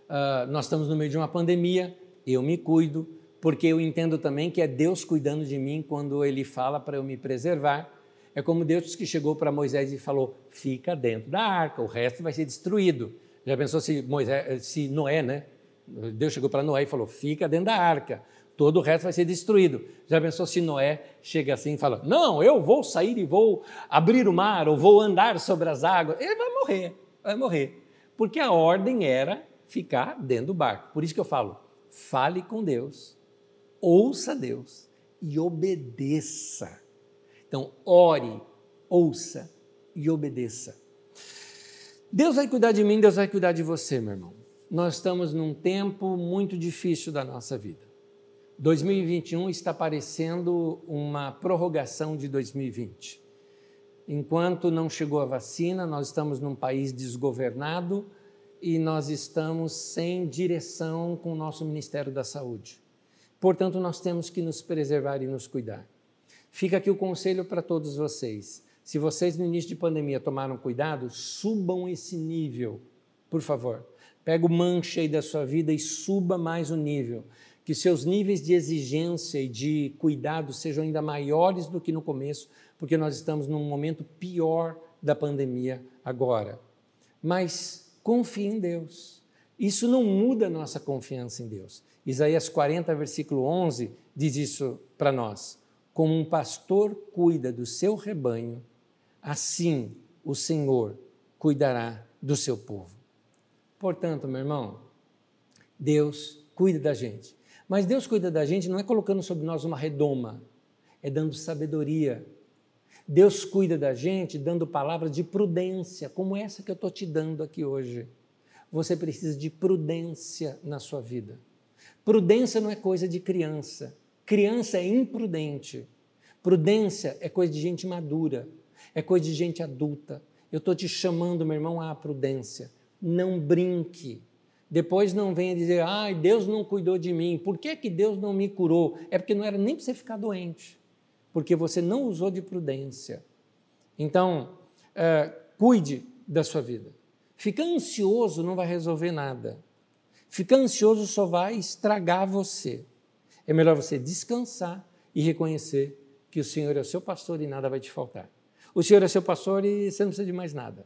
Uh, nós estamos no meio de uma pandemia, eu me cuido, porque eu entendo também que é Deus cuidando de mim quando Ele fala para eu me preservar. É como Deus que chegou para Moisés e falou: fica dentro da arca, o resto vai ser destruído. Já pensou se Moisés, se Noé, né? Deus chegou para Noé e falou: fica dentro da arca, todo o resto vai ser destruído. Já pensou se Noé chega assim e fala: não, eu vou sair e vou abrir o mar, ou vou andar sobre as águas? Ele vai morrer, vai morrer. Porque a ordem era ficar dentro do barco. Por isso que eu falo: fale com Deus, ouça Deus e obedeça. Então, ore, ouça e obedeça. Deus vai cuidar de mim, Deus vai cuidar de você, meu irmão. Nós estamos num tempo muito difícil da nossa vida. 2021 está parecendo uma prorrogação de 2020. Enquanto não chegou a vacina, nós estamos num país desgovernado e nós estamos sem direção com o nosso Ministério da Saúde. Portanto, nós temos que nos preservar e nos cuidar. Fica aqui o conselho para todos vocês. Se vocês no início de pandemia tomaram cuidado, subam esse nível, por favor. Pega o manche aí da sua vida e suba mais o nível. Que seus níveis de exigência e de cuidado sejam ainda maiores do que no começo, porque nós estamos num momento pior da pandemia agora. Mas confie em Deus. Isso não muda a nossa confiança em Deus. Isaías 40, versículo 11, diz isso para nós como um pastor cuida do seu rebanho, assim o Senhor cuidará do seu povo. Portanto, meu irmão, Deus cuida da gente. Mas Deus cuida da gente não é colocando sobre nós uma redoma, é dando sabedoria. Deus cuida da gente dando palavras de prudência, como essa que eu estou te dando aqui hoje. Você precisa de prudência na sua vida. Prudência não é coisa de criança. Criança é imprudente. Prudência é coisa de gente madura, é coisa de gente adulta. Eu estou te chamando, meu irmão, à prudência. Não brinque. Depois não venha dizer, ai, Deus não cuidou de mim. Por que, que Deus não me curou? É porque não era nem para você ficar doente, porque você não usou de prudência. Então, é, cuide da sua vida. Ficar ansioso não vai resolver nada. Ficar ansioso só vai estragar você. É melhor você descansar e reconhecer que o Senhor é o seu pastor e nada vai te faltar. O Senhor é seu pastor e você não precisa de mais nada.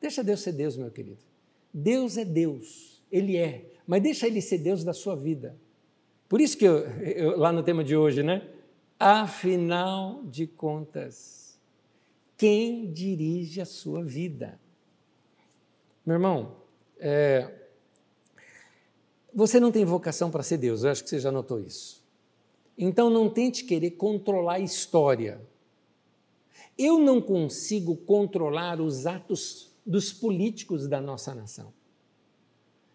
Deixa Deus ser Deus, meu querido. Deus é Deus, Ele é, mas deixa Ele ser Deus da sua vida. Por isso que eu, eu, lá no tema de hoje, né? Afinal de contas, quem dirige a sua vida? Meu irmão, é, você não tem vocação para ser Deus, eu acho que você já notou isso. Então não tente querer controlar a história. Eu não consigo controlar os atos dos políticos da nossa nação.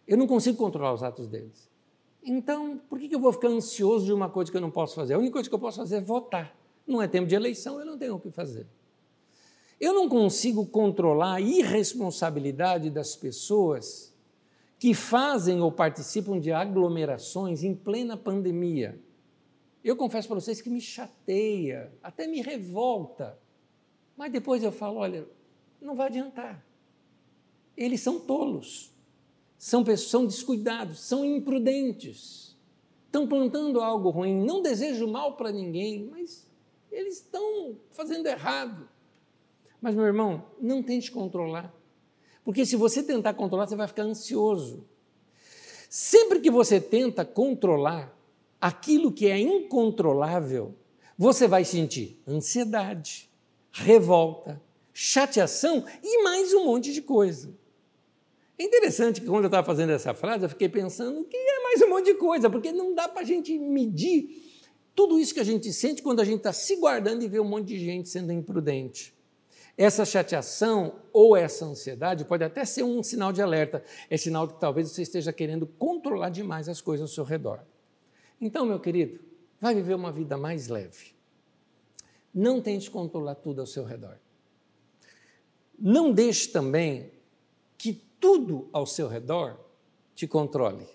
Eu não consigo controlar os atos deles. Então, por que eu vou ficar ansioso de uma coisa que eu não posso fazer? A única coisa que eu posso fazer é votar. Não é tempo de eleição, eu não tenho o que fazer. Eu não consigo controlar a irresponsabilidade das pessoas que fazem ou participam de aglomerações em plena pandemia. Eu confesso para vocês que me chateia, até me revolta. Mas depois eu falo: olha, não vai adiantar. Eles são tolos, são são descuidados, são imprudentes, estão plantando algo ruim. Não desejo mal para ninguém, mas eles estão fazendo errado. Mas, meu irmão, não tente controlar. Porque se você tentar controlar, você vai ficar ansioso. Sempre que você tenta controlar aquilo que é incontrolável, você vai sentir ansiedade, revolta, chateação e mais um monte de coisa. É interessante que quando eu estava fazendo essa frase, eu fiquei pensando que é mais um monte de coisa, porque não dá para a gente medir tudo isso que a gente sente quando a gente está se guardando e vê um monte de gente sendo imprudente. Essa chateação ou essa ansiedade pode até ser um sinal de alerta, é sinal de que talvez você esteja querendo controlar demais as coisas ao seu redor. Então, meu querido, vai viver uma vida mais leve. Não tente controlar tudo ao seu redor. Não deixe também que tudo ao seu redor te controle.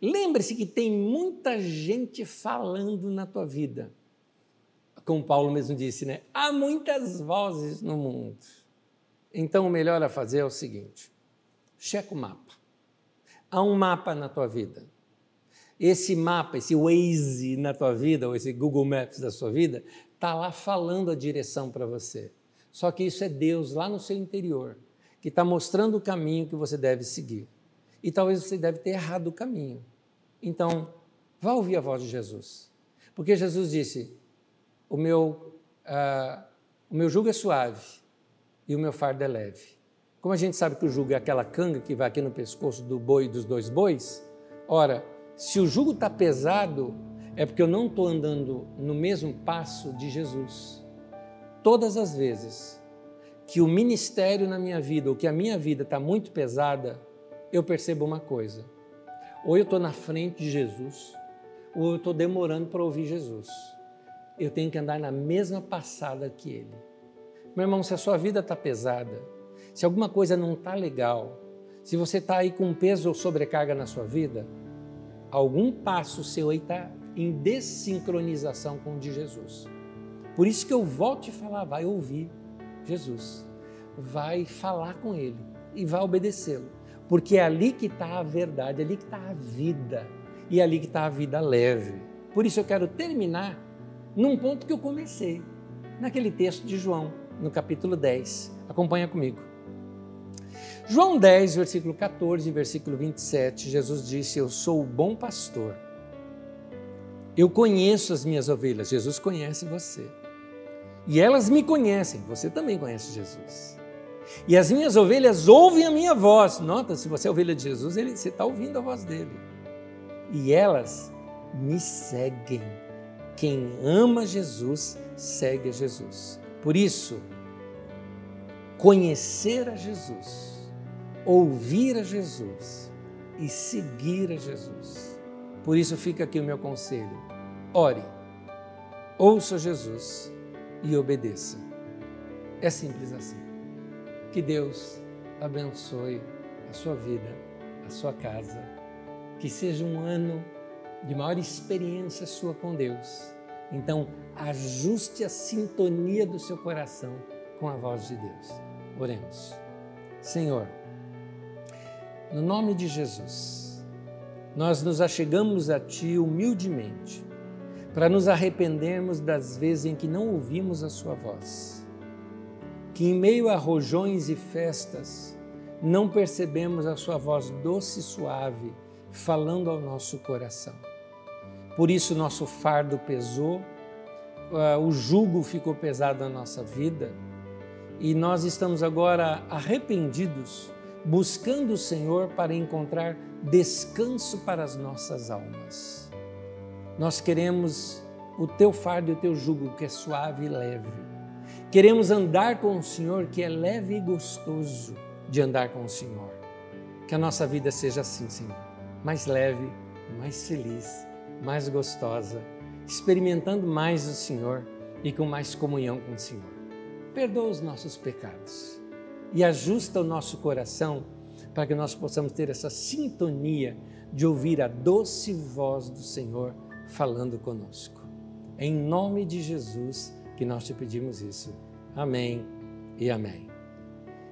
Lembre-se que tem muita gente falando na tua vida. Como Paulo mesmo disse, né? Há muitas vozes no mundo. Então o melhor a fazer é o seguinte: checa o mapa. Há um mapa na tua vida. Esse mapa, esse Waze na tua vida, ou esse Google Maps da sua vida, está lá falando a direção para você. Só que isso é Deus lá no seu interior, que está mostrando o caminho que você deve seguir. E talvez você deve ter errado o caminho. Então, vá ouvir a voz de Jesus. Porque Jesus disse: o meu, uh, o meu jugo é suave e o meu fardo é leve. Como a gente sabe que o jugo é aquela canga que vai aqui no pescoço do boi e dos dois bois, ora, se o jugo está pesado, é porque eu não estou andando no mesmo passo de Jesus. Todas as vezes que o ministério na minha vida, ou que a minha vida está muito pesada, eu percebo uma coisa: ou eu estou na frente de Jesus, ou eu estou demorando para ouvir Jesus. Eu tenho que andar na mesma passada que Ele. Meu irmão, se a sua vida está pesada, se alguma coisa não está legal, se você está aí com peso ou sobrecarga na sua vida, algum passo seu aí está em desincronização com o de Jesus. Por isso que eu volto te falar, vai ouvir Jesus, vai falar com Ele e vai obedecê-lo. Porque é ali que está a verdade, é ali que está a vida. E é ali que está a vida leve. Por isso eu quero terminar num ponto que eu comecei, naquele texto de João, no capítulo 10. Acompanha comigo. João 10, versículo 14 e versículo 27, Jesus disse: Eu sou o bom pastor. Eu conheço as minhas ovelhas. Jesus conhece você. E elas me conhecem. Você também conhece Jesus. E as minhas ovelhas ouvem a minha voz. Nota, se você é ovelha de Jesus, ele, você está ouvindo a voz dele. E elas me seguem. Quem ama Jesus, segue a Jesus. Por isso, conhecer a Jesus, ouvir a Jesus e seguir a Jesus. Por isso fica aqui o meu conselho. Ore, ouça Jesus e obedeça. É simples assim. Que Deus abençoe a sua vida, a sua casa. Que seja um ano de maior experiência sua com Deus. Então, ajuste a sintonia do seu coração com a voz de Deus. Oremos. Senhor, no nome de Jesus, nós nos achegamos a Ti humildemente para nos arrependermos das vezes em que não ouvimos a Sua voz que em meio a rojões e festas não percebemos a sua voz doce e suave falando ao nosso coração. Por isso nosso fardo pesou, ah, o jugo ficou pesado na nossa vida e nós estamos agora arrependidos, buscando o Senhor para encontrar descanso para as nossas almas. Nós queremos o teu fardo e o teu jugo que é suave e leve Queremos andar com o Senhor, que é leve e gostoso de andar com o Senhor. Que a nossa vida seja assim, Senhor, mais leve, mais feliz, mais gostosa, experimentando mais o Senhor e com mais comunhão com o Senhor. Perdoa os nossos pecados e ajusta o nosso coração para que nós possamos ter essa sintonia de ouvir a doce voz do Senhor falando conosco. Em nome de Jesus, que nós te pedimos isso. Amém e amém.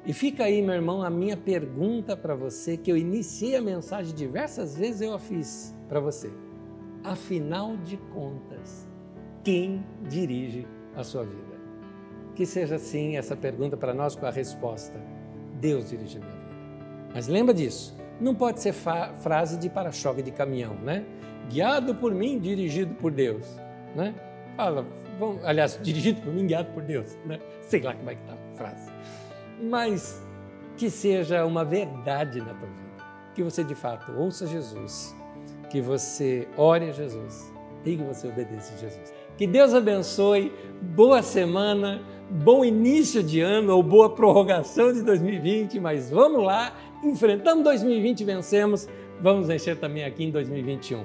E fica aí, meu irmão, a minha pergunta para você, que eu iniciei a mensagem diversas vezes, eu a fiz para você. Afinal de contas, quem dirige a sua vida? que seja assim essa pergunta para nós com a resposta: Deus dirige minha vida. Mas lembra disso, não pode ser frase de para-choque de caminhão, né? Guiado por mim, dirigido por Deus, né? Fala, bom, aliás, dirigido por mim, guiado por Deus, né? Sei lá como é que está a frase. Mas que seja uma verdade na tua vida, que você de fato ouça Jesus, que você ore a Jesus e que você obedeça a Jesus. Que Deus abençoe, boa semana, bom início de ano ou boa prorrogação de 2020, mas vamos lá, enfrentamos 2020 e vencemos, vamos vencer também aqui em 2021.